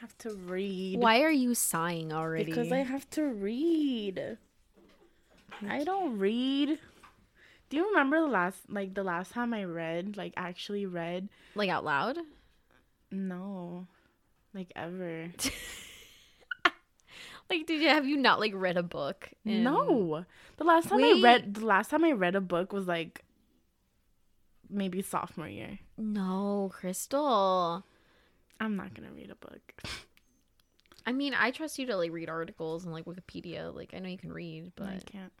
have to read. Why are you sighing already? Because I have to read. I don't read. Do you remember the last like the last time I read, like actually read? like out loud. No. Like ever. Like, did you have you not like read a book? No. The last time Wait. I read the last time I read a book was like maybe sophomore year. No, Crystal. I'm not gonna read a book. I mean, I trust you to like read articles and like Wikipedia. Like, I know you can read, But I can't.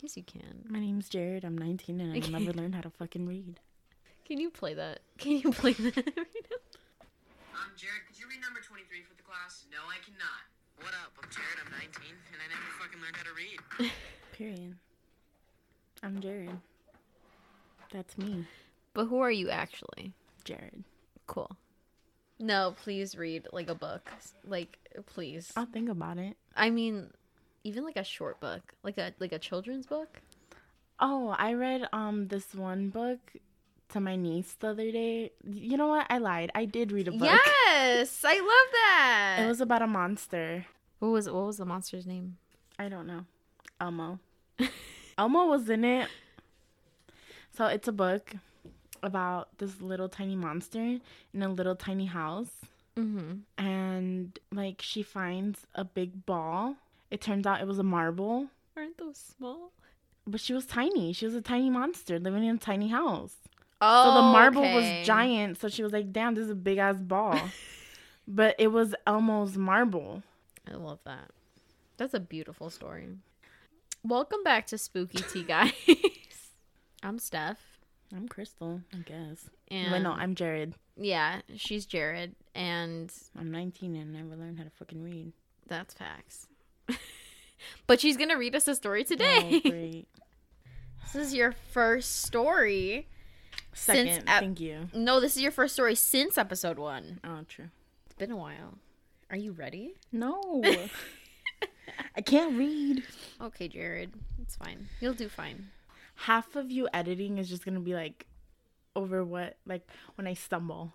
yes, you can. My name's Jared. I'm 19 and I Okay. never learned how to fucking read. Can you play that? Can you play that? right now? I'm Jared. Could you read number 23 for the class? No, I cannot. What up? I'm Jared. I'm 19, and I never fucking learned how to read. Period. I'm Jared. That's me, but who are you actually? Jared. Cool. No, please read like a book. Like, please. I'll think about it. I mean, even like a short book, like a like a children's book. Oh, I read um this one book to my niece the other day. You know what? I lied. I did read a book. Yes, I love that. It was about a monster. what was what was the monster's name? I don't know. Elmo. Elmo was in it. So it's a book about this little tiny monster in a little tiny house. Mm-hmm. And like she finds a big ball. It turns out it was a marble. Aren't those small? But she was tiny. She was a tiny monster living in a tiny house. Oh, So the marble okay. was giant. So she was like, damn, this is a big ass ball. but it was Elmo's marble. I love that. That's a beautiful story. Welcome back to Spooky Tea, guys. I'm Steph, I'm Crystal, I guess. and But no, I'm Jared. yeah, she's Jared, and I'm 19 and never learned how to fucking read. that's facts. but she's gonna read us a story oh, today. Oh, great. this is your first story. Second, Since ep- thank you. No, this is your first story since episode one. Oh, true. It's been a while. Are you ready? No. I can't read. Okay, Jared. It's fine. You'll do fine. Half of you editing is just gonna be like over what like when I stumble.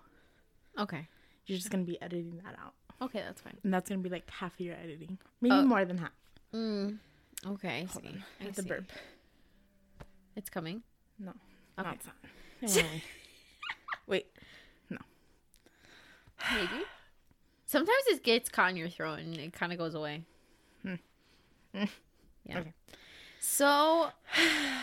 Okay. You're just gonna be editing that out. Okay, that's fine. And that's gonna be like half of your editing. Maybe Oh. more than half. Mm. Okay, I Hold see. I I have to see. burp. It's coming. No. Okay. No, it's not. Anyway. Wait. No. Maybe. Sometimes it gets caught in your throat and it kind of goes away. Hmm. Yeah. Okay. So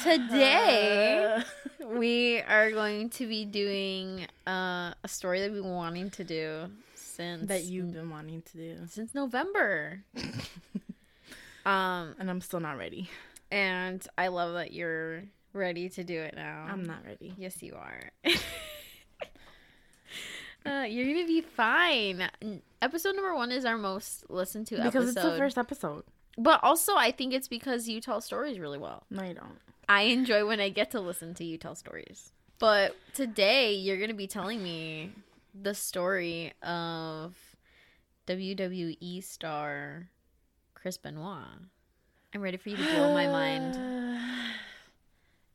today we are going to be doing uh, a story that we've been wanting to do since that you've been wanting to do. since November. um, And I'm still not ready. and I love that you're ready to do it now. I'm not ready. Yes, you are. uh, you're gonna be fine. Episode number one is our most listened to episode. Because episode. it's the first episode. But also, I think it's because you tell stories really well. No, you don't. I enjoy when I get to listen to you tell stories. But today, you're gonna be telling me the story of WWE star Chris Benoit. I'm ready for you to blow my mind.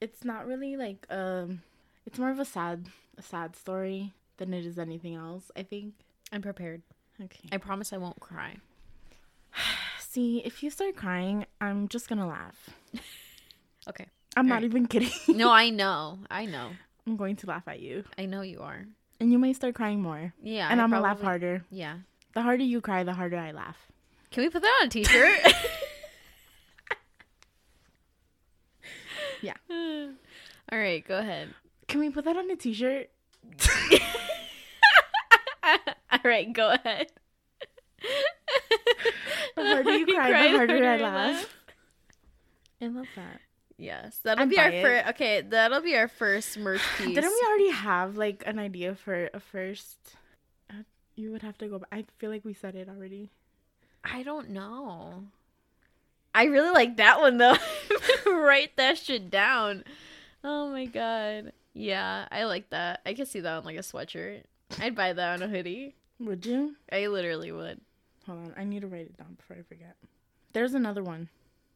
It's not really like um it's more of a sad a sad story than it is anything else, I think. I'm prepared. Okay. I promise I won't cry. See, if you start crying, I'm just gonna laugh. Okay. I'm not Alright. even kidding. No, I know. I know. I'm going to laugh at you. I know you are. And you might start crying more. Yeah. and I I'm gonna laugh harder. Yeah. The harder you cry, the harder I laugh. Can we put that on a t-shirt? Yeah. All right, go ahead. Can we put that on a t shirt? All right, go ahead. The harder you cry, the harder I laugh. I love that. Yes, that'll I'd be our first. Okay, that'll be our first merch piece. Didn't we already have like an idea for a first? Uh, you would have to go back. I feel like we said it already. I don't know. I really like that one though. Write that shit down. Oh my god. Yeah, I like that. I could see that on like a sweatshirt. I'd buy that on a hoodie. Would you? I literally would. Hold on, I need to write it down before I forget. There's another one.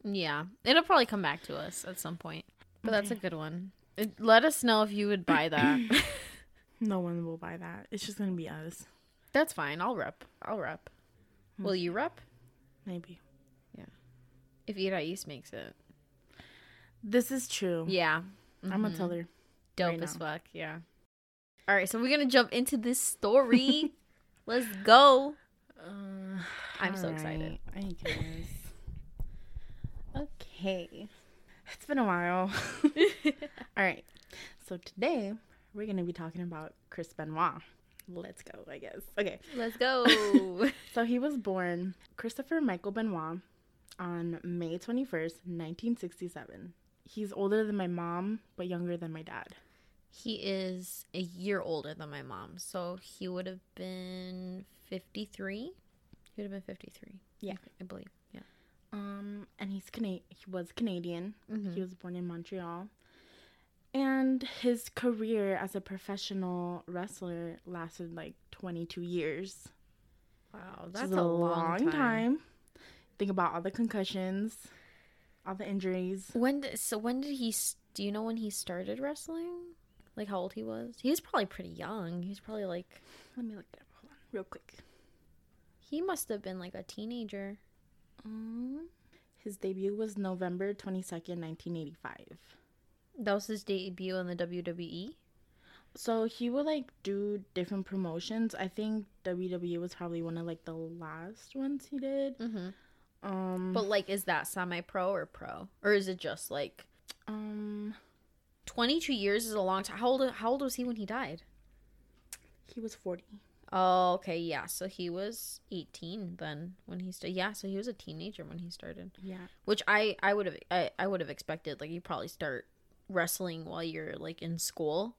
Yeah, it'll probably come back to us at some point. But that's a good one. It, let us know if you would buy that. No one will buy that. It's just gonna be us. That's fine. I'll rep. I'll rep. Will you rep? Maybe. Yeah. If Irais makes it. This is true. Yeah. I'm gonna Mhm. tell her. Dope right as now. fuck. Yeah. All right, so we're gonna jump into this story. Let's go. Uh, I'm so excited. I guess. okay. It's been a while. All right. So today we're gonna be talking about Chris Benoit. Let's go, I guess. Okay. Let's go. So he was born Christopher Michael Benoit on May 21st, 1967. He's older than my mom, but younger than my dad. he is a year older than my mom, so he would have been 53. He would have been 53. Yeah. I believe. Yeah. Um, and he's Cana- he was Canadian. Mhm. He was born in Montreal. And his career as a professional wrestler lasted like 22 years. Wow, that's is a long, time. Think about all the concussions, all the injuries. When did, so when did he s- do you know when he started wrestling? Like how old he was? He was probably pretty young. He was probably like Let me look it up. Hold on, real quick. He must have been like a teenager. Um, his debut was November 22nd, 1985. That was his debut in the? WWE. So he would like do different promotions. I think WWE was probably one of like the last ones he did. Mm-hmm. Um, But like, is that semi-pro or pro, or is it just like um, twenty-two years is a long time? How old? How old was he when he died? he was 40. Oh, okay, yeah. So he was eighteen then when he started. Yeah, so he was a teenager when he started. Yeah. Which I I would have I, I would have expected. Like you probably start wrestling while you're like in school,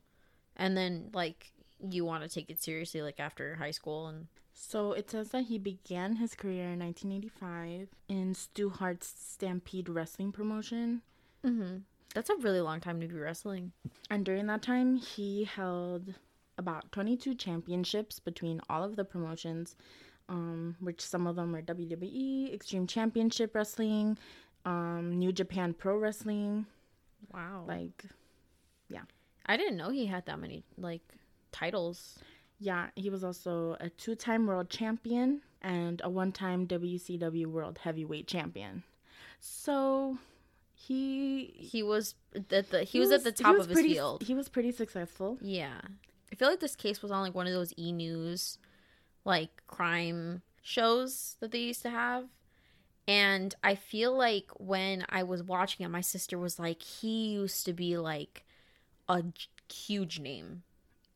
and then like you want to take it seriously like after high school and So it says that he began his career in 1985 in Stu Hart's Stampede Wrestling promotion. mm-hmm. that's a really long time to be wrestling. And during that time, he held about 22 championships between all of the promotions, um, which some of them are WWE, Extreme Championship Wrestling, um, New Japan Pro Wrestling. Wow. Like, yeah. I didn't know he had that many like titles. yeah, he was also a two time world champion and a one time WCW World Heavyweight Champion. So he He was at the he, was, at the top he was of his pretty, field. He was pretty successful. Yeah. I feel like this case was on like one of those e news like crime shows that they used to have. And I feel like when I was watching it, my sister was like, he used to be like a huge name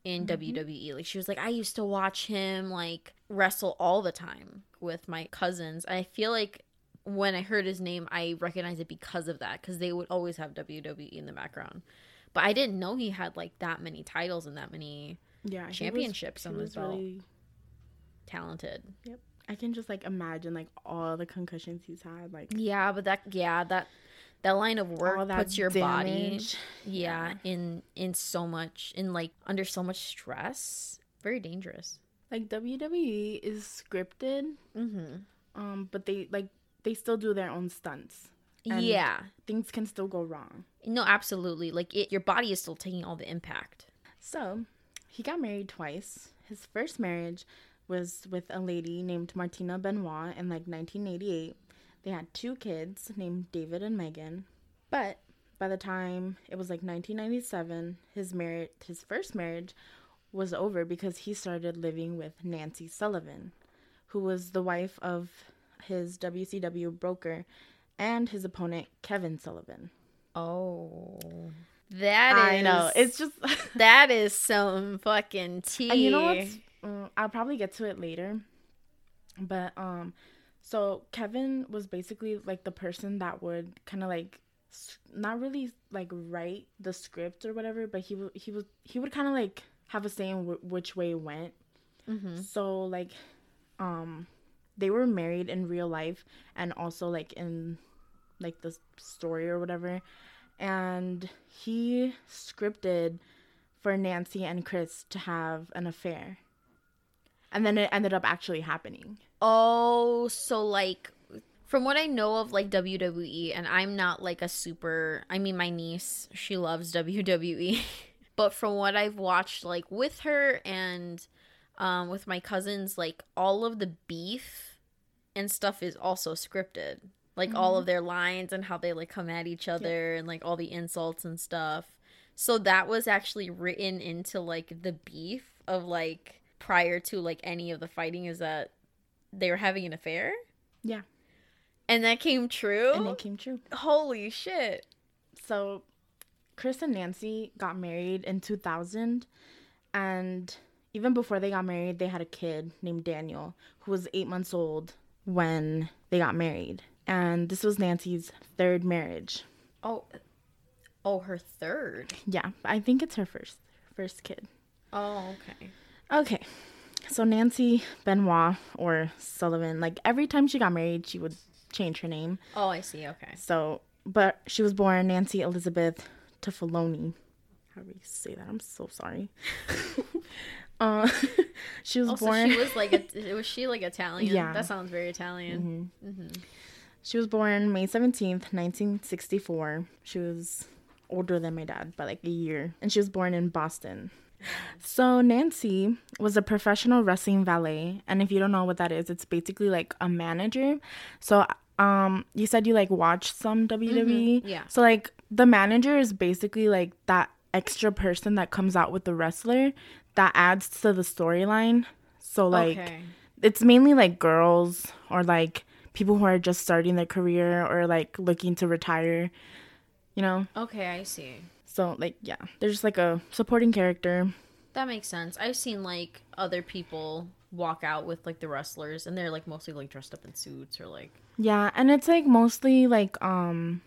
in mm-hmm. WWE. Like she was like, I used to watch him like wrestle all the time with my cousins. I feel like when I heard his name, I recognized it because of that, because they would always have WWE in the background. But I didn't know he had like that many titles and that many Yeah, championships on his belt. really- talented. Yep. I can just like imagine like all the concussions he's had, like Yeah, but that yeah that that line of work puts your body damage. yeah, in in so much in like under so much stress. Very dangerous. Like WWE is scripted, Mm-hmm. um, but they like they still do their own stunts. Yeah. Things can still go wrong. No, absolutely. Like it, your body is still taking all the impact. So, he got married twice. His first marriage was with a lady named Martina Benoit in like 1988. They had two kids named David and Megan. But by the time it was like 1997, his marriage, his first marriage, was over because he started living with Nancy Sullivan, who was the wife of his WCW broker and his opponent Kevin Sullivan. Oh. That is I know it's just. that is some fucking tea. And you know what's? mm, I'll probably get to it later. But um, so Kevin was basically like the person that would kind of like, not really like write the script or whatever, but he would he was he would kind of like have a say in w- which way it went. Mhm. So like, um, they were married in real life and also like in like the story or whatever, and he scripted for Nancy and Chris to have an affair. And then it ended up actually happening. Oh, so like from what I know of like WWE and I'm not like a super I mean my niece, she loves WWE. but from what I've watched like with her and um, with my cousins, like all of the beef and stuff is also scripted. Like all of their lines and how they like come at each other and like all the insults and stuff. So that was actually written into like the beef of like prior to like any of the fighting is that they were having an affair. Yeah. And that came true. And it came true. Holy shit. So, Chris and Nancy got married in 2000. And even before they got married, they had a kid named Daniel, who was eight months old when they got married. And this was Nancy's third marriage. Oh, oh, her third. Yeah, I think it's her first first kid. Oh, okay. Okay. So Nancy Benoit or Sullivan, like every time she got married, she would change her name. Oh, I see. Okay. So, but she was born Nancy Elizabeth Toffoloni. How do you say that? I'm so sorry. uh, she was Also, born. she was like, a, was she like Italian? Yeah. That sounds very Italian. She was born May 17th, 1964. She was older than my dad by like a year. And she was born in Boston. So Nancy was a professional wrestling valet, and if you don't know what that is, it's basically like a manager. So um you said you like watched some WWE. yeah. So like the manager is basically like that extra person that comes out with the wrestler that adds to the storyline. So like okay. it's mainly like girls or like people who are just starting their career or like looking to retire, you know? Okay, I see. So like yeah, they're just like a supporting character. That makes sense. I've seen like other people walk out with like the wrestlers, and they're like mostly like dressed up in suits or like. Yeah, and it's like mostly like um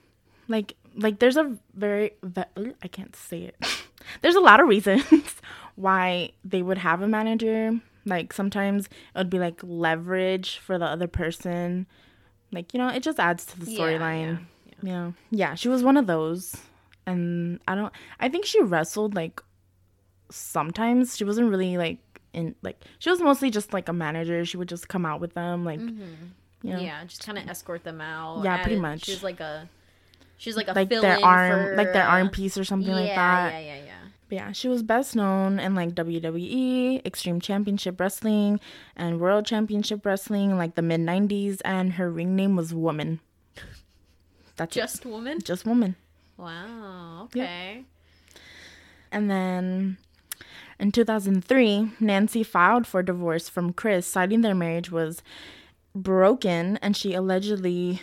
like like there's a very ve- I can't say it. there's a lot of reasons why they would have a manager. Like sometimes it would be like leverage for the other person. Like, you know, it just adds to the Yeah, storyline. yeah, Yeah. Yeah, she was one of those. And I don't I think she wrestled like sometimes. She wasn't really like in like she was mostly just like a manager. She would just come out with them like mm-hmm. you know Yeah, just kind of escort them out. Yeah, pretty much. She's like a. She's like a like their arm for, like their arm piece or something yeah, like that. Yeah, yeah, yeah. Yeah, she was best known in like WWE, Extreme Championship Wrestling, and World Championship Wrestling in like the mid 90s and her ring name was Woman. That's it. Just woman. just Woman. Wow. Okay. And then in 2003, Nancy filed for divorce from Chris, citing their marriage was broken and she allegedly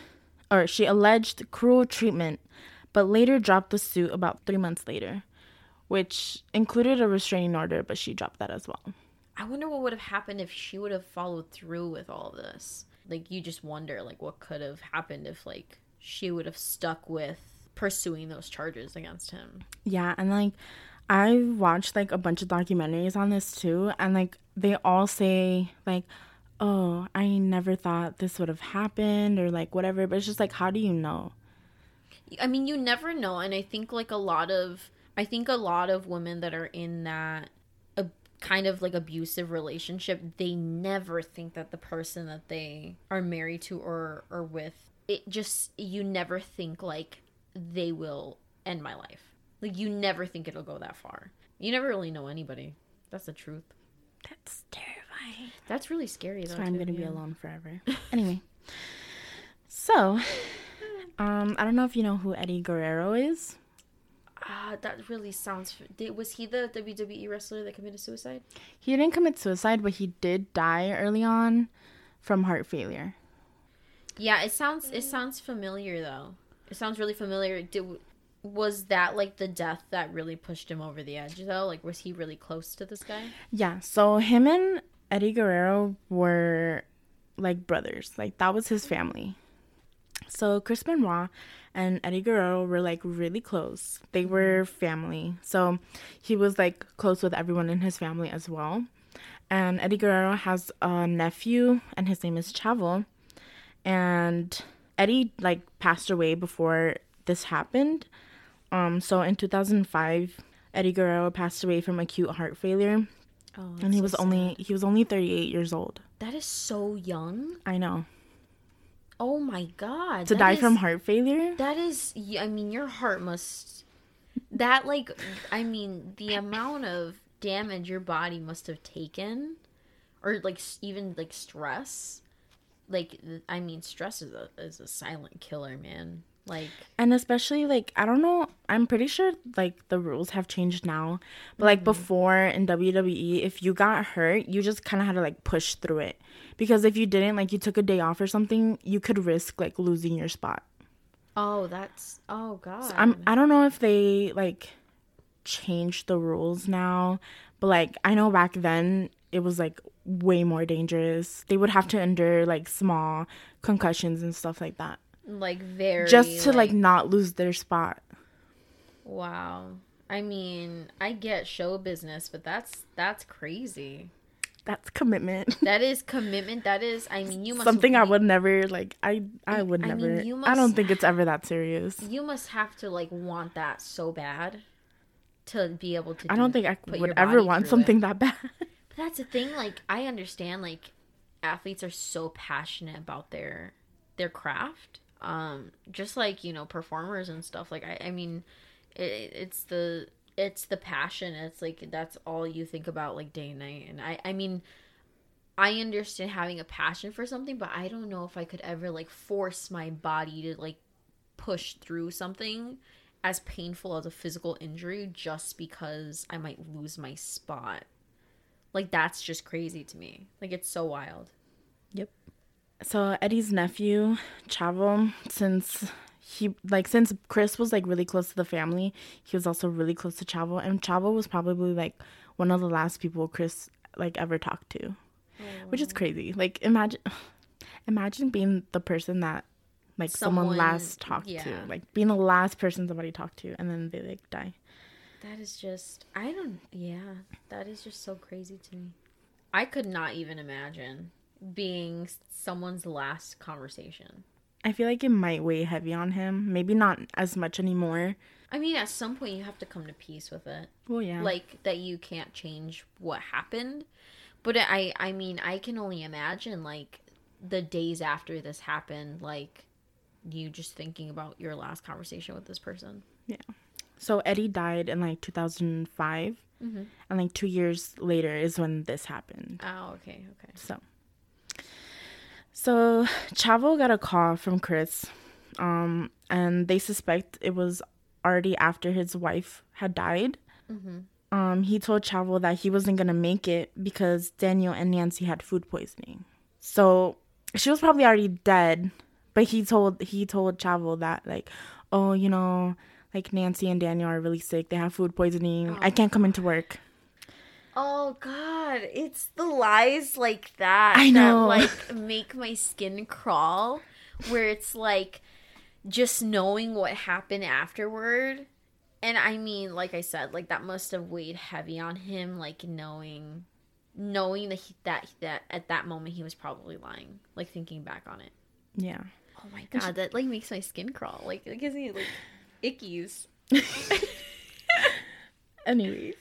or she alleged cruel treatment, but later dropped the suit about 3 months later, which included a restraining order, but she dropped that as well. I wonder what would have happened if she would have followed through with all of this. Like you just wonder like what could have happened if like she would have stuck with pursuing those charges against him. Yeah, and like I watched like a bunch of documentaries on this too, and like they all say like, "Oh, I never thought this would have happened," or like whatever. But it's just like, how do you know? I mean, you never know, and I think like a lot of I think a lot of women that are in that a kind of like abusive relationship, they never think that the person that they are married to or or with, it just you never think like they will end my life. Like you never think it'll go that far. You never really know anybody. That's the truth. That's terrifying. That's really scary though. So I'm gonna be alone forever. anyway, so um, I don't know if you know who Eddie Guerrero is. Ah, that really sounds. Did, was he the WWE wrestler that committed suicide? He didn't commit suicide, but he did die early on from heart failure. Yeah, it sounds it sounds familiar though. It sounds really familiar. Did was that like the death that really pushed him over the edge though? Like was he really close to this guy? Yeah, so him and Eddie Guerrero were like brothers. Like that was his family. So Chris Benoit and Eddie Guerrero were like really close. They were family. So he was like close with everyone in his family as well. And Eddie Guerrero has a nephew and his name is Chavo. And Eddie like passed away before this happened. Um so in 2005 Eddie Guerrero passed away from acute heart failure Oh, and he was only he was only 38 years old. that is so young. I know. Oh my god! To die is- from heart failure? That is I mean, your heart must. That like, I mean, the amount of damage your body must have taken or like even like stress. Like I mean, stress is a is a silent killer, man. Like And especially like I don't know, I'm pretty sure like the rules have changed now. But like mm-hmm. before in WWE, if you got hurt, you just kind of had to like push through it. Because if you didn't, like you took a day off or something, you could risk like losing your spot. oh, that's oh god. I'm I don't know if they like changed the rules now, but like I know back then it was like way more dangerous. They would have to endure like small concussions and stuff like that like very just to like not lose their spot. wow. I mean, I get show business, but that's that's crazy. That's commitment. That is commitment. That is, I mean, you must Something I would never like. I I would I mean, never. you I don't think it's ever that serious. You must have to like want that so bad to be able to. I don't think I would ever want something it. that bad. But that's the thing. Like, I understand. Like, athletes are so passionate about their their craft. Um, just like you know, performers and stuff. Like, I, I mean, it, it's the it's the passion. It's like that's all you think about, like day and night. And I, I mean, I understand having a passion for something, but I don't know if I could ever like force my body to like push through something as painful as a physical injury just because I might lose my spot. Like that's just crazy to me. Like it's so wild. So Eddie's nephew, Chavo, since he like since Chris was like really close to the family, he was also really close to Chavo, and Chavo was probably like one of the last people Chris like ever talked to, which is oh. crazy. Like imagine, imagine being the person that like someone, Someone- last talked to, like being the last person somebody talked to, and then they like die. That is just I don't yeah, that is just so crazy to me. I could not even imagine being someone's last conversation. I feel like it might weigh heavy on him. Maybe not as much anymore. I mean, at some point you have to come to peace with it. Well, yeah. Like that you can't change what happened. But I I mean, I can only imagine like the days after this happened like you just thinking about your last conversation with this person. Yeah. So Eddie died in like 2005, Mhm. and like two years later is when this happened. Oh, okay, okay. So, so Chavo got a call from Chris, um, and they suspect it was already after his wife had died. Mhm. Um, he told Chavo that he wasn't gonna make it because Daniel and Nancy had food poisoning. So she was probably already dead, but he told he told Chavo that like, oh, you know, like Nancy and Daniel are really sick. They have food poisoning. I can't come into work. Oh god, it's the lies like that I know. that like make my skin crawl where it's like just knowing what happened afterward. And I mean, like I said, like that must have weighed heavy on him like knowing knowing that he, that that at that moment he was probably lying, like thinking back on it. Yeah. Oh my god, that like makes my skin crawl. Like it gives me like ickies. Anyways,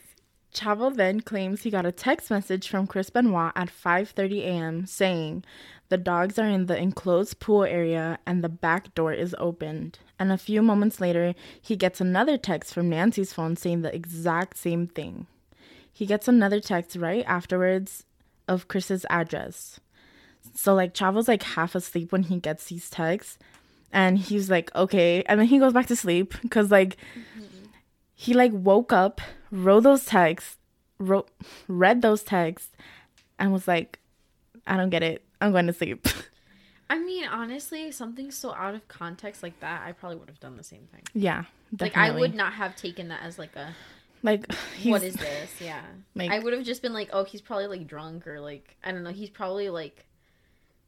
Chavo then claims he got a text message from Chris Benoit at 5:30 a.m. saying the dogs are in the enclosed pool area and the back door is opened. And a few moments later, he gets another text from Nancy's phone saying the exact same thing. He gets another text right afterwards of Chris's address. So like Chavo's like half asleep when he gets these texts and he's like okay and then he goes back to sleep cuz like mm-hmm. He like woke up, wrote those texts, wrote read those texts, and was like, I don't get it. I'm going to sleep. I mean, honestly, something so out of context like that, I probably would have done the same thing. yeah, Like. I would not have taken that as like a like what is this? Yeah. like I would have just been like, oh, he's probably like drunk or like I don't know, he's probably like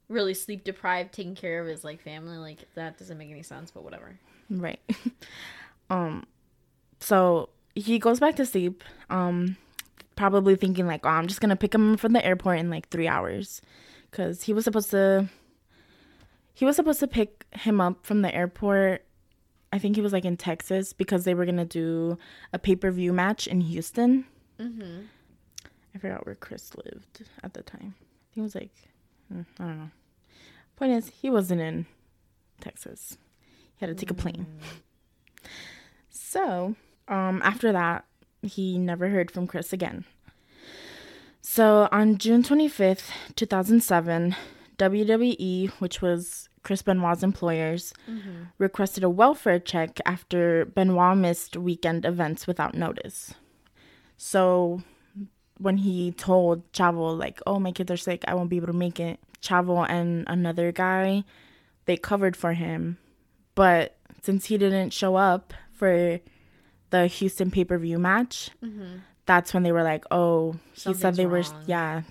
really sleep deprived, taking care of his like family. Like that doesn't make any sense, but whatever. right. um, so he goes back to sleep. Um, probably thinking like, oh, I'm just gonna pick him from the airport in like three hours, because he was supposed to. He was supposed to pick him up from the airport. I think he was like in Texas because they were gonna do a pay per view match in Houston. Mm-hmm. I forgot where Chris lived at the time. I think it was like, mm, I don't know. Point is, he wasn't in Texas. He had to take a plane. So, um, after that, he never heard from Chris again. So on June 25th, 2007, WWE, which was Chris Benoit's employers, requested a welfare check after Benoit missed weekend events without notice. So when he told Chavo, like, oh, my kids are sick, I won't be able to make it, Chavo and another guy, they covered for him. But since he didn't show up for the Houston pay per view match, that's when they were like, oh, he said they were, yeah.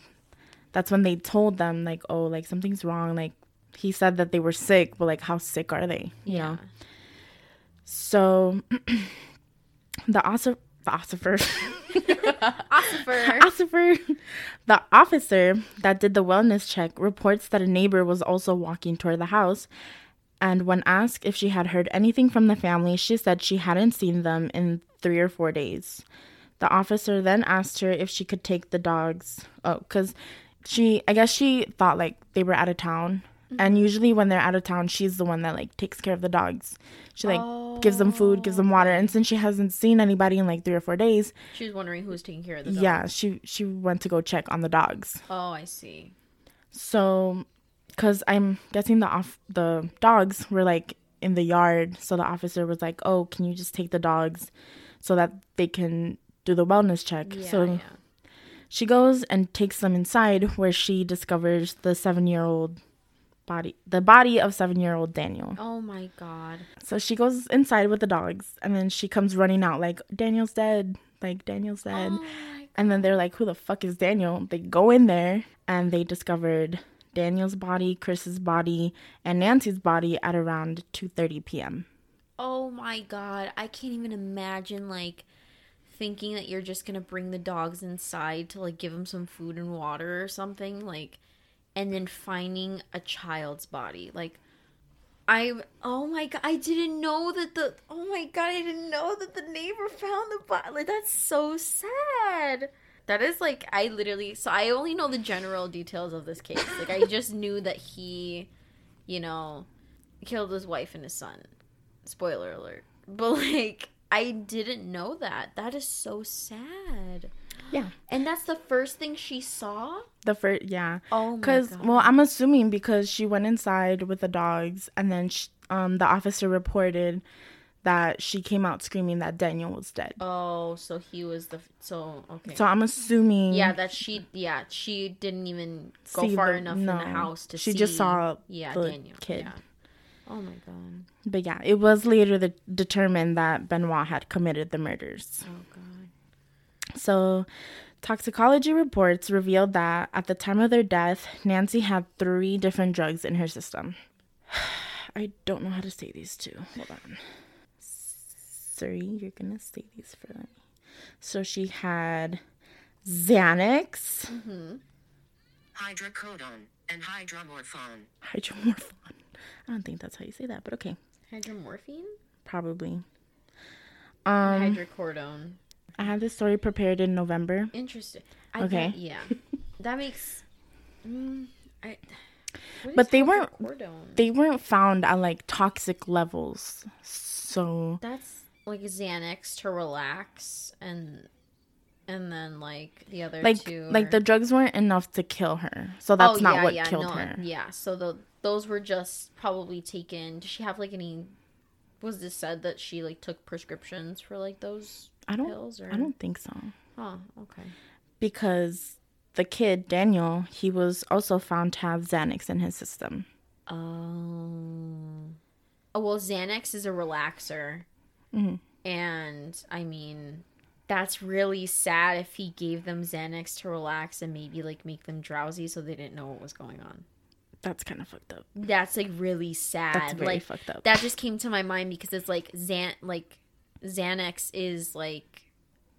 That's when they told them, like, oh, like something's wrong. Like, he said that they were sick, but like, how sick are they? You know? So the officer, the officer, Ossifer. officer, the officer that did the wellness check reports that a neighbor was also walking toward the house. And when asked if she had heard anything from the family, she said she hadn't seen them in three or four days. The officer then asked her if she could take the dogs. Oh, because she, I guess she thought like they were out of town. Mm-hmm. And usually when they're out of town, she's the one that like takes care of the dogs. She like gives them food, gives them water. And since she hasn't seen anybody in like three or four days, She was wondering who was taking care of the dog. yeah, she she went to go check on the dogs. Oh, I see. So, because I'm guessing the off the dogs were like in the yard, so the officer was like, "Oh, can you just take the dogs so that they can do the wellness check?" Yeah, so yeah. she goes and takes them inside, where she discovers the seven-year-old body, the body of seven-year-old Daniel. Oh my god. So she goes inside with the dogs, and then she comes running out like, "Daniel's dead!" Like Daniel's dead. Oh And then they're like, who the fuck is Daniel? They go in there and they discovered Daniel's body, Chris's body, and Nancy's body at around 2:30 p.m. Oh my god. I can't even imagine like thinking that you're just going to bring the dogs inside to like give them some food and water or something like and then finding a child's body. Like I oh my god, I didn't know that the oh my god, I didn't know that the neighbor found the body. Like that's so sad. That is like I literally so I only know the general details of this case. Like I just knew that he, you know, killed his wife and his son. Spoiler alert. But like I didn't know that. That is so sad. Yeah. And that's the first thing she saw? The first, yeah, Oh my because well, I'm assuming because she went inside with the dogs, and then sh um, the officer reported that she came out screaming that Daniel was dead. Oh, so he was the so okay. So I'm assuming, yeah, that she yeah, she didn't even go See far the- enough in the house to see. She see just saw yeah, the Daniel. kid. Yeah. Oh my god. but yeah, it was later the, determined that Benoit had committed the murders. Oh god. So, toxicology reports revealed that at the time of their death, Nancy had three different drugs in her system. I don't know how to say these two. Hold on. Sorry, you're gonna say these for me. So she had Xanax, Hydrocodone and hydromorphone. hydromorphone. I don't think that's how you say that, but okay, Hydromorphine? probably. Um, Hydrocodone. I had this story prepared in November. Interesting. I Okay. thought- yeah. That makes mm, I But they weren't- hydrocodone? They weren't found at like toxic levels, so That's like Xanax to relax and and then like the other like two like the drugs weren't enough to kill her. So that's Oh, not yeah, what yeah, killed no, her. Yeah, so the, those were just probably taken. Does she have like any? Was this said that she like took prescriptions for like those I don't pills or? I don't think so. Oh, okay. Because the kid, Daniel, he was also found to have Xanax in his system. Oh. Oh well, Xanax is a relaxer, Mhm. and I mean, that's really sad if he gave them Xanax to relax and maybe like make them drowsy so they didn't know what was going on. That's kind of fucked up. That's like really sad. That's very like fucked up. that just came to my mind because it's like Xan like Xanax is like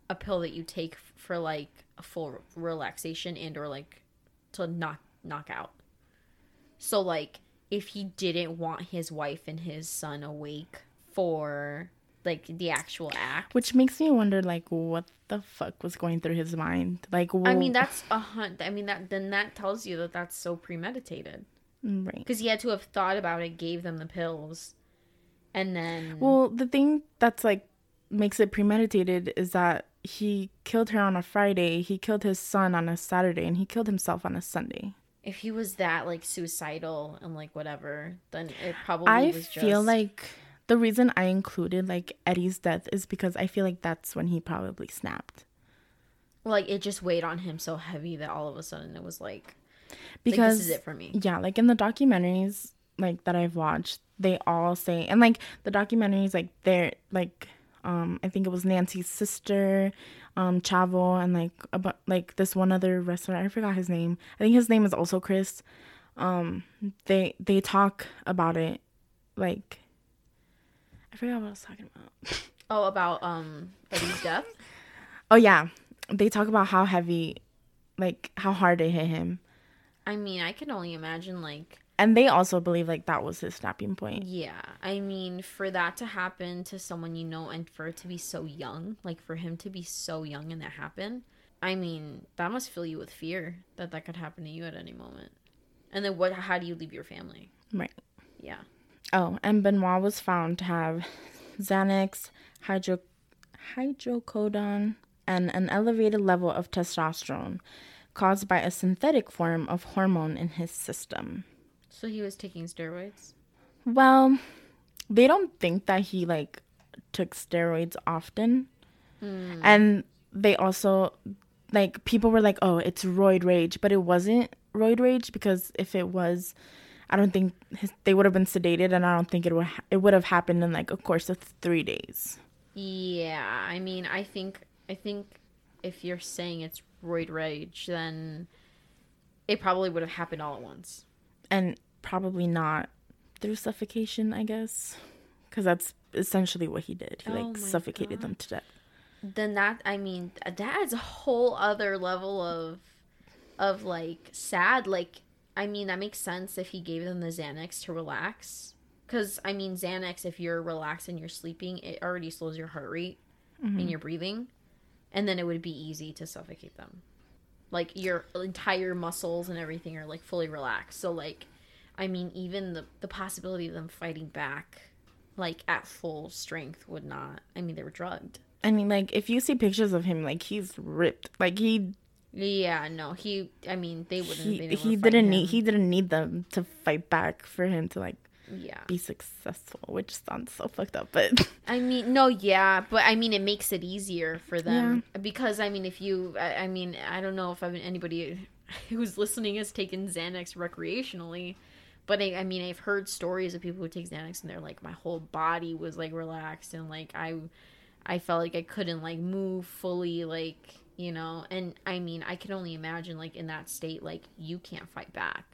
a pill that you take for like a full relaxation and or like to knock knock out. So like if he didn't want his wife and his son awake for like the actual act. Which makes me wonder, like, what the fuck was going through his mind? Like, I mean that's a hunt. I mean that then that tells you that that's so premeditated right. because he had to have thought about it, gave them the pills, and then Well, the thing that's like makes it premeditated is that he killed her on a Friday, he killed his son on a Saturday, and he killed himself on a Sunday. If he was that like suicidal and like whatever, then it probably I was feel just- like the reason I included like Eddie's death is because I feel like that's when he probably snapped. like it just weighed on him so heavy that all of a sudden it was like Because like, this is it for me. yeah, like in the documentaries like that I've watched, they all say and like the documentaries like they're like um I think it was Nancy's sister, um Chavo and like about like this one other wrestler, I forgot his name. I think his name is also Chris. Um they they talk about it like I forgot what I was talking about. Oh, about um Eddie's death. Oh yeah, they talk about how heavy, like how hard it hit him, I mean, I can only imagine like and they also believe like that was his snapping point. yeah. I mean, for that to happen to someone you know and for it to be so young, like for him to be so young and that happen, I mean, that must fill you with fear that that could happen to you at any moment. And then what how do you leave your family? Right. Yeah. Oh, and Benoit was found to have Xanax, hydro, hydrocodone, and an elevated level of testosterone, caused by a synthetic form of hormone in his system. So he was taking steroids. Well, they don't think that he like took steroids often. Hmm. And they also like people were like, "Oh, it's roid rage," but it wasn't roid rage because if it was, I don't think his, they would have been sedated, and I don't think it would ha- it would have happened in like a course of three days. Yeah, I mean, I think I think if you're saying it's roid rage, then it probably would have happened all at once. and probably not through suffocation, I guess, because that's essentially what he did. He Oh like suffocated them to death. Then that I mean, that is a whole other level of of like sad. Like, I mean, that makes sense if he gave them the Xanax to relax. Because I mean, Xanax, if you're relaxed and you're sleeping, it already slows your heart rate and mm-hmm. your breathing, and then it would be easy to suffocate them. Like your entire muscles and everything are like fully relaxed. So like, I mean, even the the possibility of them fighting back, like at full strength, would not. I mean, they were drugged. I mean, like if you see pictures of him, like he's ripped. Like he Yeah, no, he. I mean, they wouldn't. he he didn't him. need he didn't need them to fight back for him to like Yeah, be successful, which sounds so fucked up, but I mean, no, yeah, but I mean, it makes it easier for them because I mean, if you, I, I mean, I don't know if I've anybody who's listening has taken Xanax recreationally, but I, I mean, I've heard stories of people who take Xanax and they're like, my whole body was like relaxed and like I, I felt like I couldn't like move fully, like you know, and I mean, I can only imagine like in that state, like you can't fight back.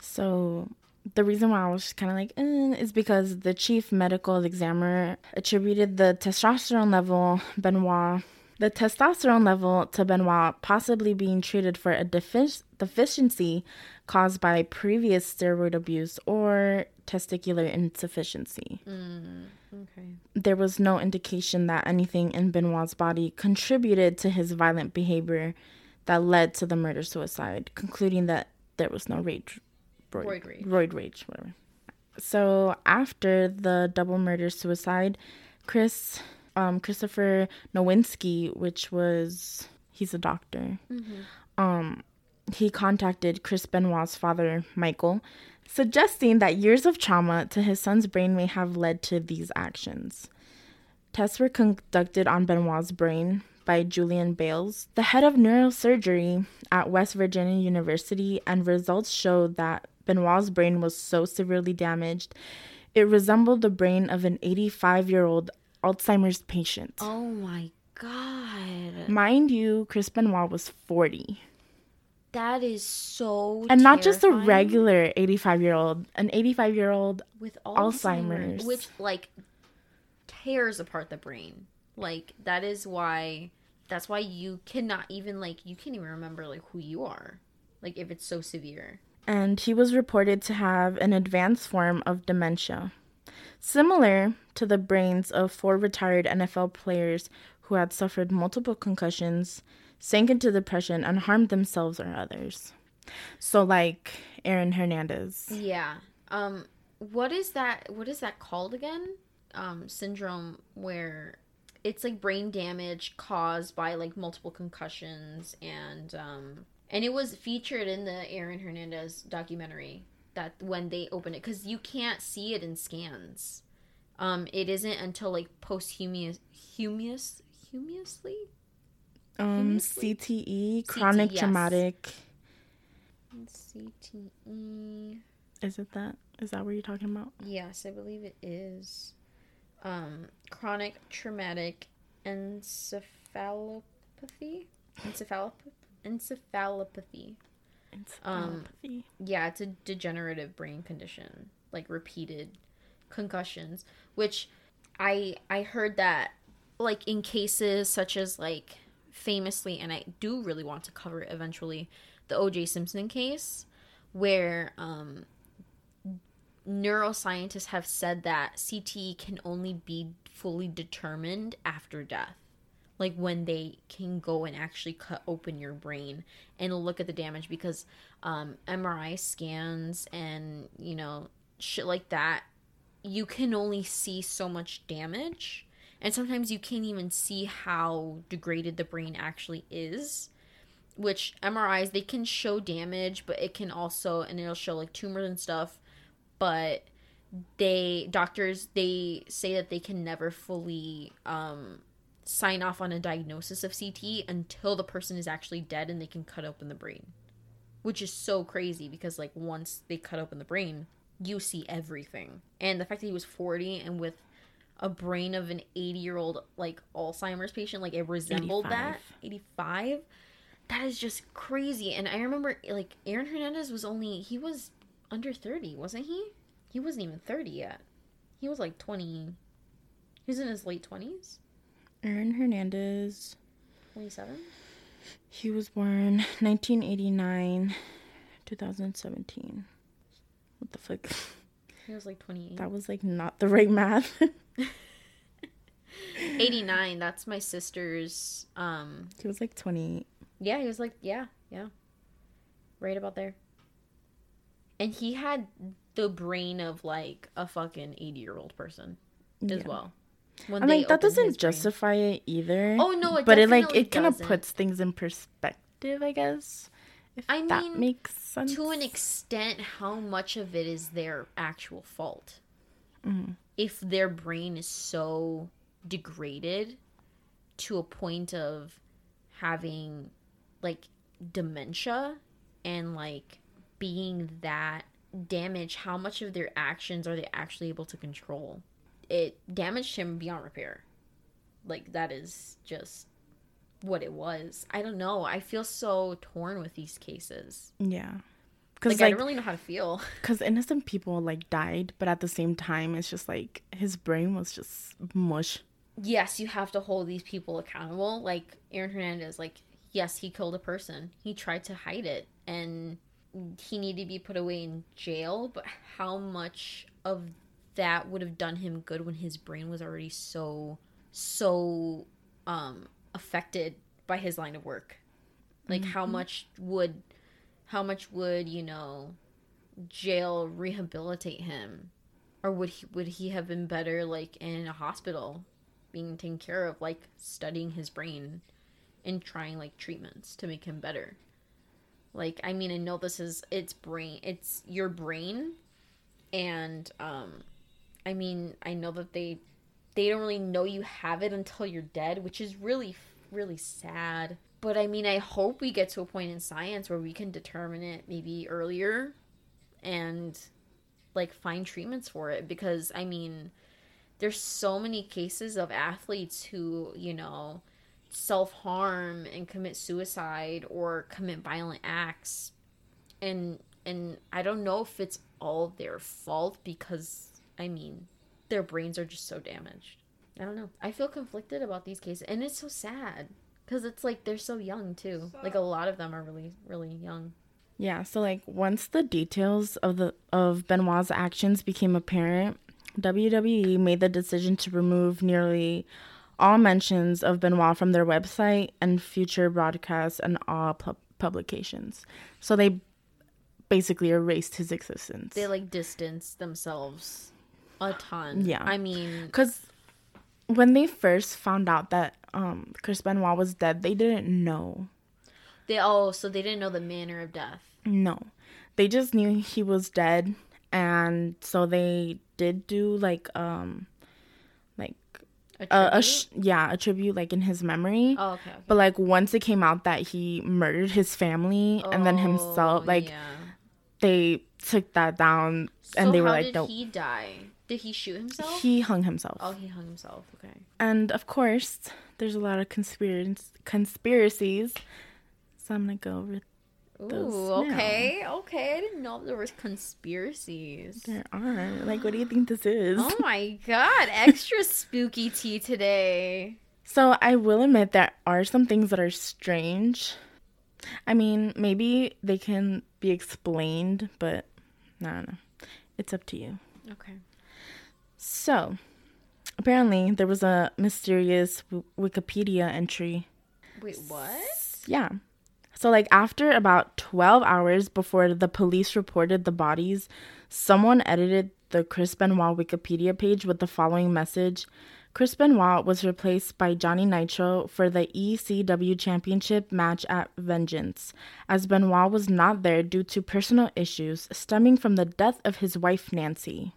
So the reason why I was kind of like, eh, is because the chief medical examiner attributed the testosterone level Benoit, the testosterone level to Benoit possibly being treated for a defic- deficiency caused by previous steroid abuse or testicular insufficiency. Mm, okay. There was no indication that anything in Benoit's body contributed to his violent behavior that led to the murder suicide, concluding that there was no rage. Roid rage. Roid rage, whatever. So after the double murder suicide, Chris, um, Christopher Nowinski, which was he's a doctor, um, he contacted Chris Benoit's father, Michael, suggesting that years of trauma to his son's brain may have led to these actions. Tests were conducted on Benoit's brain by Julian Bailes, the head of neurosurgery at West Virginia University, and results showed that Benoit's brain was so severely damaged it resembled the brain of an 85 year old Alzheimer's patient. Oh my god. Mind you, Chris Benoit was 40. That is so And not just a regular 85 year old, an 85 year old with Alzheimer's, Alzheimer's. which like tears apart the brain. Like that is why that's why you cannot even like you can't even remember like who you are. Like if it's so severe. and he was reported to have an advanced form of dementia, similar to the brains of four retired NFL players who had suffered multiple concussions, sank into depression, and harmed themselves or others. So, like Aaron Hernandez. Yeah. Um what is that what is that called again? Um syndrome where it's like brain damage caused by like multiple concussions and um and it was featured in the Aaron Hernandez documentary that when they open it cuz you can't see it in scans. Um it isn't until like posthumous humus humously Um? CTE, chronic yes. traumatic. CTE Is it that? Is that what you're talking about? Yes, I believe it is. Um, chronic traumatic encephalopathy. Encephalop- encephalopathy. Um, Encephalopathy. Yeah, it's a degenerative brain condition, like repeated concussions, which I I heard that like in cases such as like famously and I do really want to cover it eventually, the OJ Simpson case where um neuroscientists have said that CTE can only be fully determined after death. Like when they can go and actually cut open your brain and look at the damage because um, MRI scans and, you know, shit like that, you can only see so much damage. And sometimes you can't even see how degraded the brain actually is. Which MRIs, they can show damage, but it can also, and it'll show like tumors and stuff but they doctors they say that they can never fully um sign off on a diagnosis of CT until the person is actually dead and they can cut open the brain. Which is so crazy because like once they cut open the brain, you see everything. And the fact that he was 40 and with a brain of an 80-year-old like Alzheimer's patient like it resembled that 85 that is just crazy. And I remember like Aaron Hernandez was only he was under 30, wasn't he? He wasn't even 30 yet. He was like 20. He was in his late 20s, Aaron Hernandez. 27. He was born 1989, 2017. What the fuck? He was like 28. That was like not the right math. 89, that's my sister's um he was like 28. yeah, he was like yeah, yeah. Right about there. And he had the brain of like a fucking 80-year-old person as Yeah. well. When I they mean, that doesn't justify it either. Oh no, it but it like it kind of puts things in perspective, I guess. If I that mean, makes sense. to an extent how much of it is their actual fault Mhm. if their brain is so degraded to a point of having like dementia and like being that damaged how much of their actions are they actually able to control it damaged him beyond repair like that is just what it was i don't know i feel so torn with these cases Yeah. like, Because I don't really know how to feel. because innocent people like died, but at the same time, it's just like his brain was just mush. Yes, you have to hold these people accountable. Like Aaron Hernandez, like yes, he killed a person. He tried to hide it, and he needed to be put away in jail. But how much of that would have done him good when his brain was already so so um affected by his line of work? Like how much would how much would you know jail rehabilitate him? Or would he would he have been better like in a hospital being taken care of like studying his brain and trying like treatments to make him better? Like i mean i know this is it's brain it's your brain and um i mean i know that they they don't really know you have it until you're dead which is really really sad. But i mean i hope we get to a point in science where we can determine it maybe earlier and like find treatments for it. Because I mean there's so many cases of athletes who, you know, self-harm and commit suicide or commit violent acts. And and I don't know if it's all their fault because I mean their brains are just so damaged. I don't know. I feel conflicted about these cases and it's so sad cuz it's like they're so young too. Like a lot of them are really really young. Yeah, so like once the details of the of Benoit's actions became apparent, WWE made the decision to remove nearly all mentions of Benoit from their website and future broadcasts and all pu- publications. So they basically erased his existence. They like distanced themselves a ton. Yeah. I mean, Because when they first found out that um Chris Benoit was dead, they didn't know. They oh, so they didn't know the manner of death. No. They just knew he was dead and so they did do like um like A a, a sh- yeah, a tribute like in his memory. oh, okay. okay. But like once it came out that he murdered his family and then himself, Oh, like yeah. They took that down and So they were like, did "Nope." he die? Did he shoot himself? He hung himself. oh, he hung himself. Okay. And of course, there's a lot of conspiracies. Conspiracies. So I'm gonna go over. Those Ooh, now. okay, okay. I didn't know there was conspiracies. There are like, what do you think this is? Oh my god, extra spooky tea today. So I will admit there are some things that are strange. I mean, maybe they can be explained, but I don't know. It's up to you. Okay. So, apparently, there was a mysterious w- Wikipedia entry. Wait, what? Yeah. So, like, after about 12 hours before the police reported the bodies, someone edited the Chris Benoit Wikipedia page with the following message Chris Benoit was replaced by Johnny Nitro for the ECW Championship match at Vengeance, as Benoit was not there due to personal issues stemming from the death of his wife, Nancy.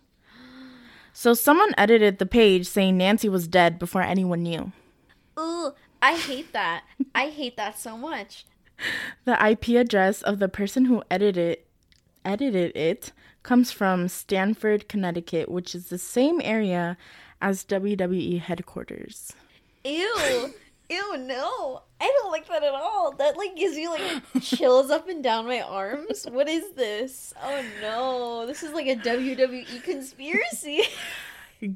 So, someone edited the page saying Nancy was dead before anyone knew. Ooh, I hate that. I hate that so much. The IP address of the person who edited edited it comes from Stamford, Connecticut, which is the same area as WWE headquarters. Ew. Ew, no. I don't like that at all. That like gives you like chills up and down my arms. What is this? Oh no. This is like a WWE conspiracy.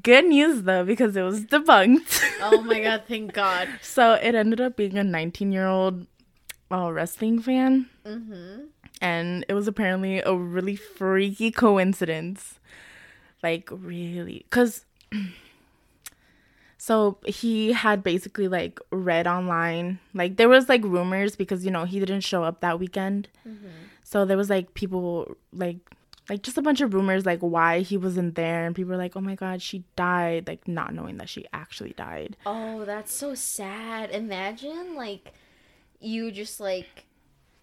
Good news though, because it was debunked. oh my god, thank God. so it ended up being a 19 year old uh, wrestling fan, Mm-hmm. and it was apparently a really freaky coincidence. Like, really. Because. So he had basically like read online, like there was like rumors because you know he didn't show up that weekend. Mm-hmm. So there was like people like like just a bunch of rumors like why he wasn't there and people were like, "Oh my god, she died," like not knowing that she actually died. Oh, that's so sad. Imagine like you just like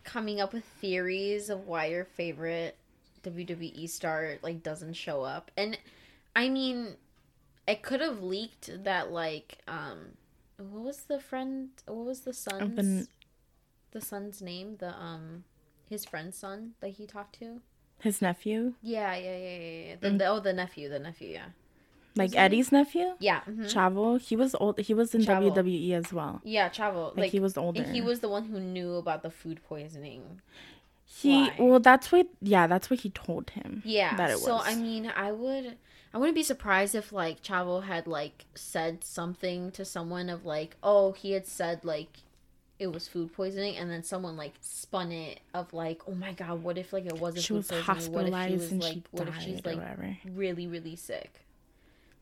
coming up with theories of why your favorite WWE star like doesn't show up. And I mean, it could have leaked that like um what was the friend what was the son's n- the son's name? The um his friend's son that he talked to? His nephew, Yeah, yeah, yeah, yeah. yeah. The, Mm. the, oh, the nephew, the nephew, yeah. like? Eddie's nephew, Yeah. mhm. Chavo. He was old. He was in Chavo. WWE as well. Yeah, Chavo. Like, Like, he was older. He was the one who knew about the food poisoning. He Why? well, that's what. Yeah, that's what he told him. Yeah. that it was. So. I mean, I would I wouldn't be surprised if like Chavo had like said something to someone of like, "Oh, he had said like it was food poisoning," and then someone like spun it of like, "Oh my god, what if like it wasn't she food was poisoning? What if she was and like she what if she's like whatever. really really sick?"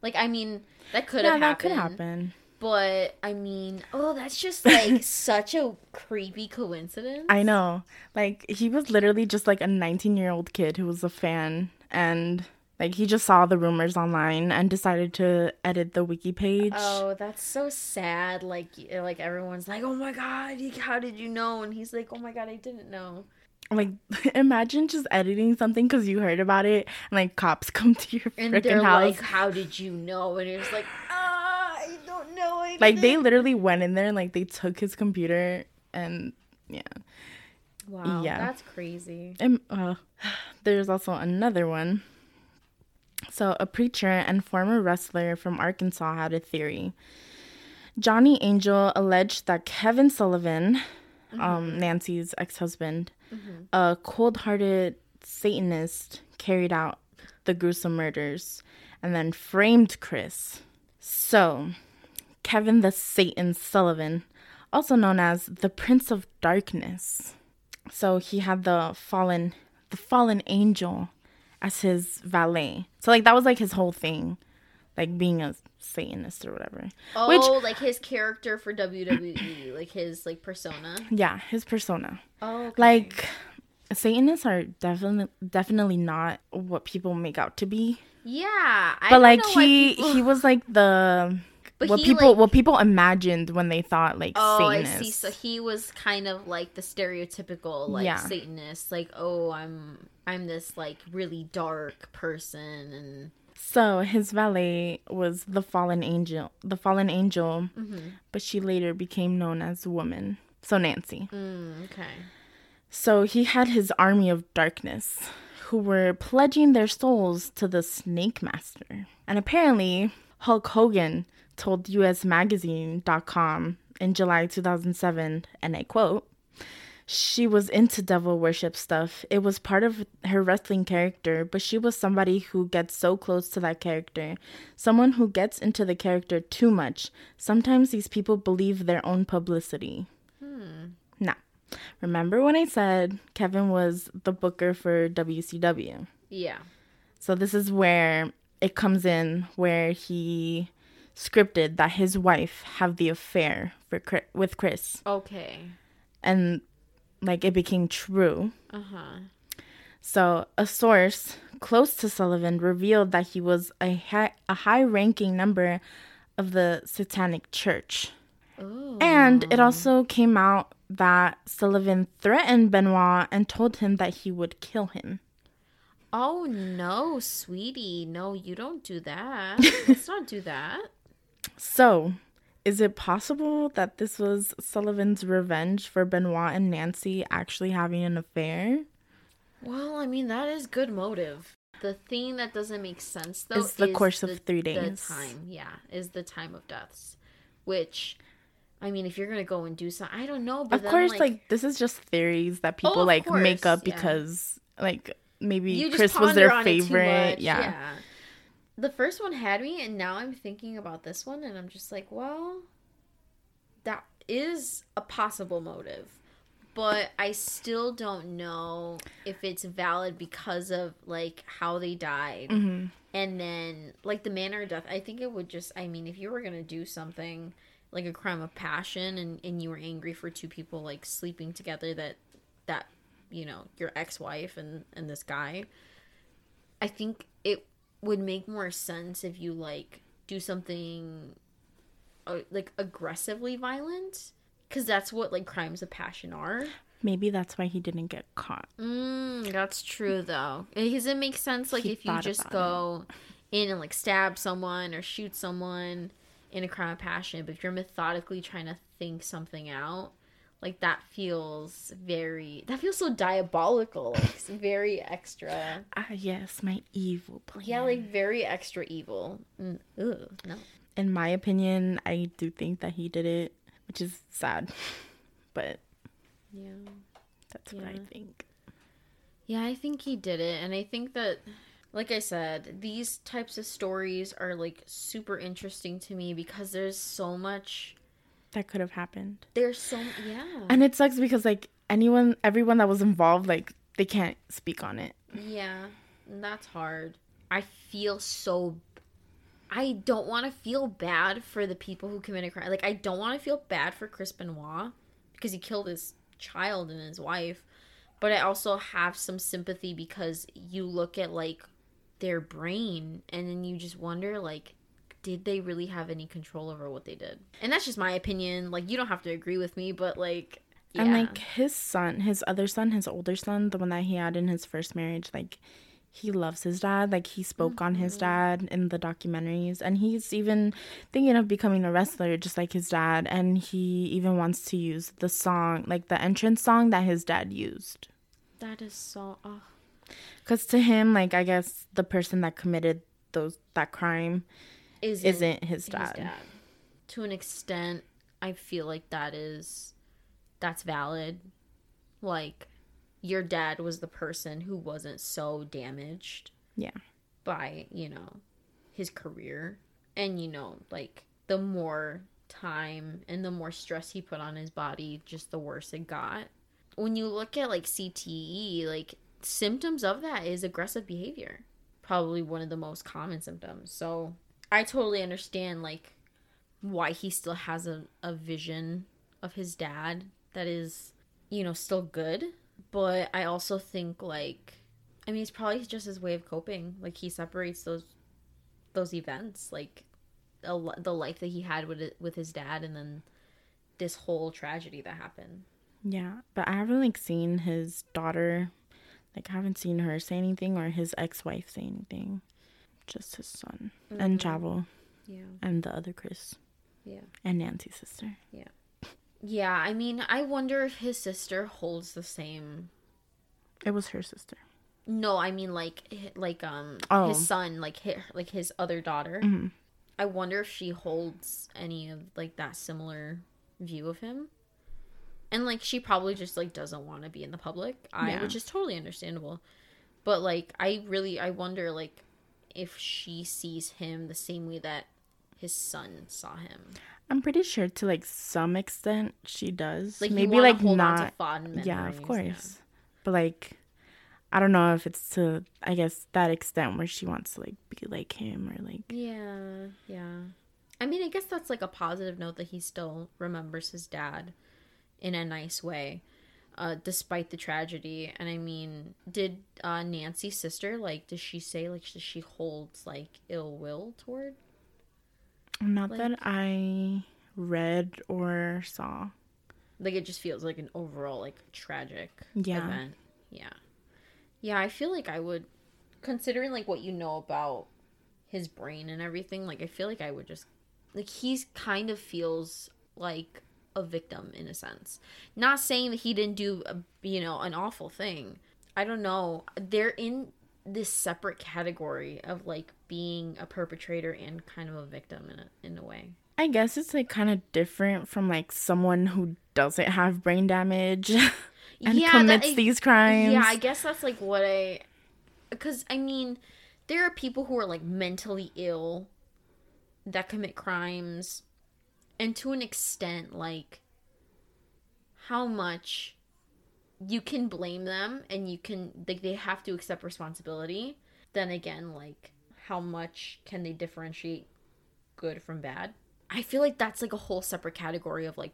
Like I mean, that could yeah, have that could happened. happen. But I mean, oh, that's just like such a creepy coincidence. I know. Like he was literally just like a 19-year-old kid who was a fan and like he just saw the rumors online and decided to edit the wiki page. Oh, that's so sad. Like, like everyone's like, "Oh my god, how did you know?" And he's like, "Oh my god, I didn't know." Like imagine just editing something cuz you heard about it and like cops come to your freaking house. And they're house. like, "How did you know?" And it's like, "Ah, I don't know." I like they literally went in there and like they took his computer and yeah. wow, yeah. that's crazy. And, uh, there's also another one. So, a preacher and former wrestler from Arkansas had a theory. Johnny Angel alleged that Kevin Sullivan, um, Nancy's ex husband, a cold hearted Satanist, carried out the gruesome murders and then framed Chris. So, Kevin the Satan Sullivan, also known as the Prince of Darkness. So he had the fallen the fallen angel as his valet. So like that was like his whole thing. Like being a Satanist or whatever. Oh, Which- like his character for WWE, like his like persona. Yeah, his persona. Oh, okay. Like Satanists are definitely definitely not what people make out to be. yeah, I but like he people- he was like the But what he, people like- what people imagined when they thought like Oh, Satanist. I see. So he was kind of like the stereotypical like Yeah. Satanist, like oh, I'm I'm this like really dark person, and So his valet was the fallen angel, the fallen angel, Mm-hmm. but she later became known as woman. So Nancy. mm, okay, So he had his army of darkness who were pledging their souls to the Taskmaster. And apparently, Hulk Hogan told USMagazine.com in July 2007, and I quote, she was into devil worship stuff. It was part of her wrestling character, but she was somebody who gets so close to that character. Someone who gets into the character too much. Sometimes these people believe their own publicity. Hmm. Now, remember when I said Kevin was the booker for WCW? yeah, So this is where it comes in where he scripted that his wife have the affair for with Chris okay, and like it became true. uh huh, So a source close to Sullivan revealed that he was a high, a high-ranking member of the Satanic Church. oh, And it also came out that Sullivan threatened Benoit and told him that he would kill him. Oh no, sweetie, no, you don't do that. Let's not do that. So, is it possible that this was Sullivan's revenge for Benoit and Nancy actually having an affair? Well, I mean that is good motive. The thing that doesn't make sense though Is the course of three days. The time, yeah, is the time of deaths, which, I mean, if you're gonna go and do something, I don't know. But of then, course, like, like, this is just theories that oh, people of like make course, up yeah. because like maybe Chris was their on it too favorite. much, Yeah. The first one had me, and now I'm thinking about this one, and I'm just like, well, that is a possible motive, but I still don't know if it's valid because of like how they died. hmm and then like the manner of death i think it would just i mean if you were gonna do something like a crime of passion and, and you were angry for two people like sleeping together that that you know your ex-wife and and this guy i think it would make more sense if you like do something uh, like aggressively violent because that's what like crimes of passion are Maybe that's why he didn't get caught. Mm, that's true though. Because it makes sense like He if you just go in and like stab someone or shoot someone in a crime of passion, but if you're methodically trying to think something out, like that feels very that feels so diabolical. Like it's very extra. Ah, yes, my evil plan. Yeah, like very extra evil. Mm, ugh, no. in my opinion, I do think that he did it, which is sad, but Yeah. that's what I think. Yeah, I think he did it. And I think that, like I said, these types of stories are like super interesting to me because there's so much. That could have happened. There's so, yeah. And it sucks because like anyone, everyone that was involved, like they can't speak on it. Yeah, that's hard. I feel so. I don't want to feel bad for the people who committed crime. Like, I don't want to feel bad for Chris Benoit because he killed his child and his wife. But I also have some sympathy because you look at like their brain and then you just wonder like did they really have any control over what they did? And that's just my opinion. Like you don't have to agree with me, but like yeah. And like his son, his other son, his older son, the one that he had in his first marriage, like he loves his dad. Like he spoke on his mm-hmm. dad in the documentaries, and he's even thinking of becoming a wrestler, just like his dad. And he even wants to use the song, like the entrance song that his dad used. that is so oh. Because to him, like I guess the person that committed those that crime isn't, isn't his his dad. dad. To an extent, I feel like that is that's valid. Like your dad was the person who wasn't so damaged Yeah. by, you know, his career. And you know, like the more time and the more stress he put on his body, just the worse it got. When you look at like CTE, like symptoms of that is aggressive behavior. Probably one of the most common symptoms. So I totally understand like why he still has a, a vision of his dad that is, you know, still good. But I also think like I mean it's probably just his way of coping. Like he separates those those events. Like a, the life that he had with with his dad, and then this whole tragedy that happened. Yeah, but I haven't like seen his daughter. Like I haven't seen her say anything or his ex-wife say anything. Just his son and Chavo Yeah, and the other Chris yeah, and Nancy's sister. yeah. Yeah, I mean, I wonder if his sister holds the same. It was her sister. No, I mean like like um Oh. his son, like his, like his other daughter. hmm I wonder if she holds any of like that similar view of him. And like she probably just like doesn't want to be in the public eye, Yeah. which is totally understandable. But like I really I wonder like if she sees him the same way that his son saw him. I'm pretty sure to like some extent she does. Like maybe like hold on to not. fond Yeah, of memories, course. But like, I don't know if it's to I guess that extent where she wants to like be like him or like. Yeah, yeah. I mean, I guess that's like a positive note that he still remembers his dad in a nice way, uh, despite the tragedy. And I mean, did uh, Nancy's sister like? Does she say like does she holds like ill will toward? Not Like- that I read or saw. Like it just feels like an overall like tragic Yeah. event. Yeah, yeah. I feel like I would, considering like what you know about his brain and everything. Like I feel like I would just like he's kind of feels like a victim in a sense. Not saying that he didn't do a, you know an awful thing. I don't know. They're in this separate category of like being a perpetrator and kind of a victim in a, in a way. I guess it's like kind of different from like someone who doesn't have brain damage and Yeah, commits that- these crimes. Yeah, I guess that's like what I. Because, I mean, there are people who are like mentally ill that commit crimes. And to an extent, like, how much you can blame them and you can, like, they have to accept responsibility. Then again, like, how much can they differentiate good from bad? I feel like that's like a whole separate category of like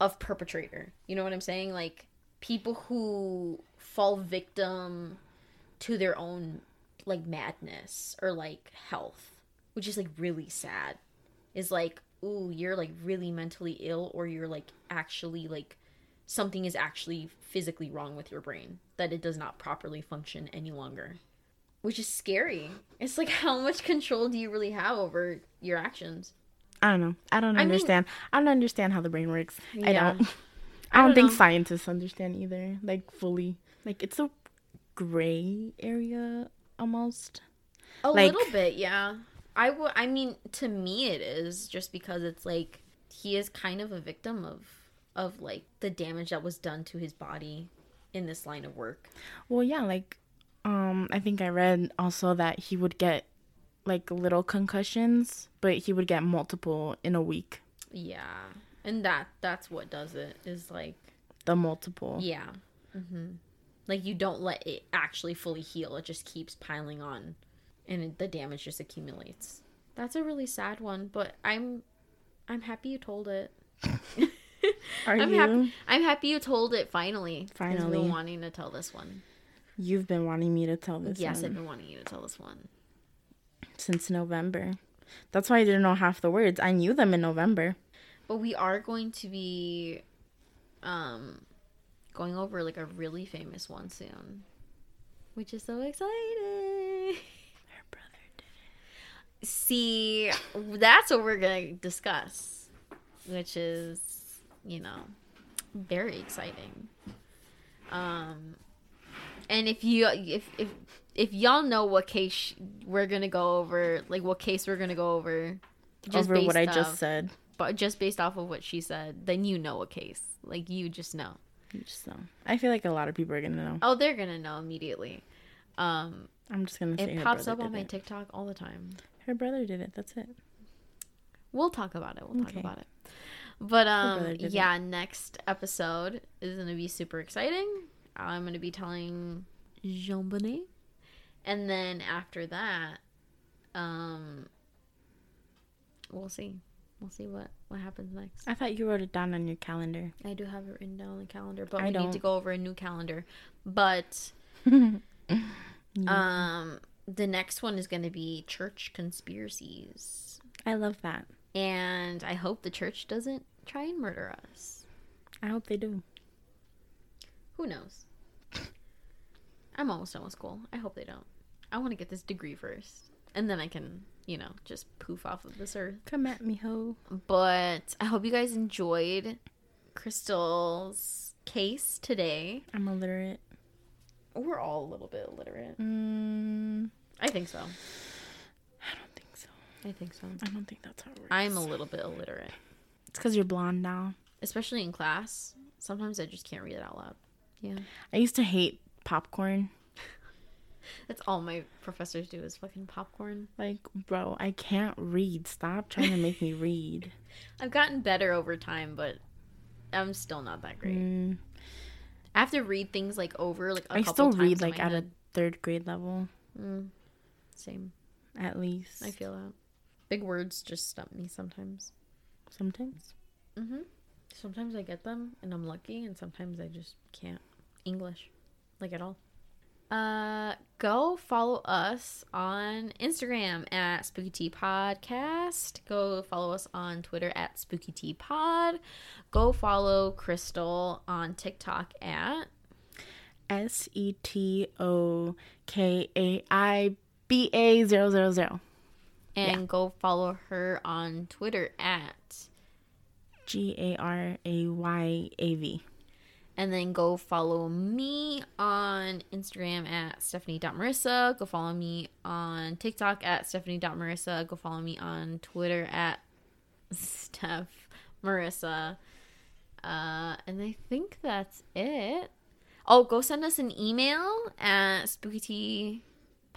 of perpetrator. You know what I'm saying? Like people who fall victim to their own like madness or like health, which is like really sad. Is like, ooh, you're like really mentally ill or you're like actually like something is actually physically wrong with your brain that it does not properly function any longer. Which is scary. It's like how much control do you really have over your actions? I don't know. I don't I mean- understand. I don't understand how the brain works. I don't. I I don't don't think scientists understand either. Like fully. Like it's a gray area almost. A Like- little bit, yeah. I would. I mean, to me, it is just because it's like he is kind of a victim of of like the damage that was done to his body in this line of work. Well, yeah, like um I think I read also that he would get like little concussions, but he would get multiple in a week. Yeah, and that that's what does it. Is like The multiple. yeah, hmm like you don't let it actually fully heal. It just keeps piling on, and the damage just accumulates. That's a really sad one, but I'm I'm happy you told it. Are I'm you? happy. I'm happy you told it finally. Finally. been wanting to tell this one. You've been wanting me to tell this yes, one I've been wanting you to tell this one. since November. That's why I didn't know half the words. I knew them in November. But we are going to be, um, going over like a really famous one soon, which is so exciting. Her brother did. See, that's what we're gonna discuss, which is, you know, very exciting. Um, and if you if if if y'all know what case we're gonna go over, like what case we're gonna go over, Over what I based just said. but just based off of what she said, then you know a case. Like you just know. You just know. I feel like a lot of people are gonna know. Oh, they're gonna know immediately. Um, I'm just gonna say it pops up on my it. TikTok all the time. Her brother did it. That's it. We'll talk about it. We'll talk Okay. about it. But um, did it. yeah, next episode is gonna be super exciting. I'm gonna be telling JonBenét, and then after that, um, we'll see. We'll see what what happens next. I thought you wrote it down on your calendar. I do have it written down on the calendar, but I we need to go over a new calendar. But um, the next one is going to be church conspiracies. I love that. And I hope the church doesn't try and murder us. I hope they do. Who knows? I'm almost done with school. I hope they don't. I want to get this degree first. And then I can, you know, just poof off of this earth. Come at me, ho. But I hope you guys enjoyed Crystal's case today. I'm illiterate. We're all a little bit illiterate. Mm, I think so. I don't think so. I think so. I don't think that's how it works. I'm a little bit illiterate, It's because you're blonde now. especially in class. Sometimes I just can't read it out loud. Yeah. I used to hate popcorn. That's all my professors do is fucking popcorn. Like, bro, I can't read. Stop trying to make me read. I've gotten better over time, but I'm still not that great. Mm, I have to read things like over like a I couple still times read in like my at a head. third grade level, Mm, same. at least. I feel that. Big words just stump me sometimes. Sometimes. Mm-hmm. Sometimes I get them and I'm lucky, and sometimes I just can't English, like at all. Uh, go follow us on Instagram at Spooky Tea Podcast. Go follow us on Twitter at Spooky Tea Pod. Go follow Crystal on TikTok at S E T O K A I B A zero zero zero. and go follow her on Twitter at G A R A Y A V. And then go follow me on Instagram at stephanie.marissa. Go follow me on TikTok at stephanie.marissa. Go follow me on Twitter at Steph Marissa. Uh, and I think that's it. Oh, go send us an email at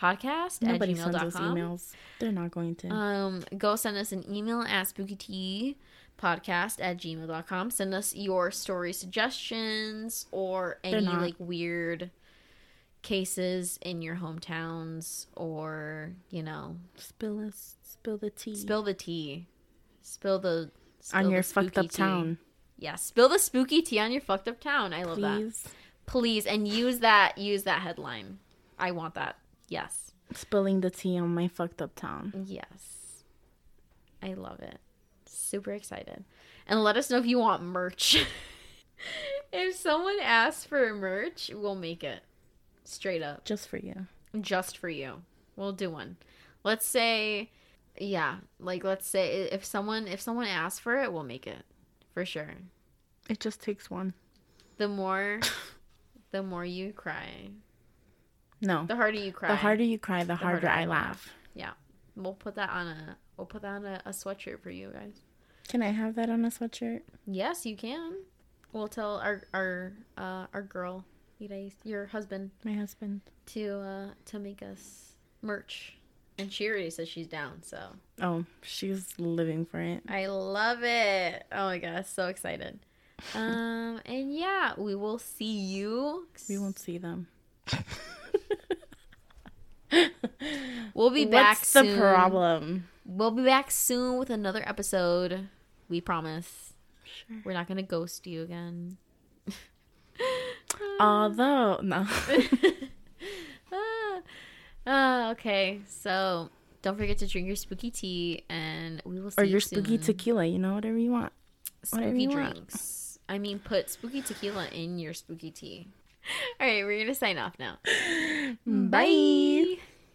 spookyteapodcast at Nobody sends us emails. They're not going to. Um, go send us an email at spookyteapodcast at gmail.com. Send us your story suggestions or any like weird cases in your hometowns or, you know, spill us. Spill the tea. spill the tea. Spill the spill on the your fucked up tea. town, Yeah, spill the spooky tea on your fucked up town. I love that. please. Please and use that use that headline. I want that. Yes. Spilling the tea on my fucked up town. Yes. I love it. Super excited. And let us know if you want merch. if someone asks for merch, we'll make it. Straight up. Just for you. Just for you. We'll do one. Let's say yeah, like let's say if someone if someone asks for it, we'll make it. For sure. It just takes one. The more the more you cry, No. the harder you cry. The harder you cry, the, harder, I laugh. Yeah. We'll put that on a we'll put that on a, a sweatshirt for you guys. Can I have that on a sweatshirt? Yes, you can. We'll tell our our uh, our girl, your husband, My husband. to uh, to make us merch, and she already says she's down. So Oh, she's living for it. I love it. Oh my gosh, so excited. Um, and yeah, we will see you. We won't see them. We'll be back What's the problem? We'll be back soon with another episode. We promise. Sure. We're not gonna ghost you again. Although, no. ah, ah, okay. So don't forget to drink your spooky tea, and we will see or you your spooky soon. tequila, you know, whatever you want. whatever spooky you want. drinks. I mean, put spooky tequila in your spooky tea. All right, we're gonna sign off now. Bye. Bye.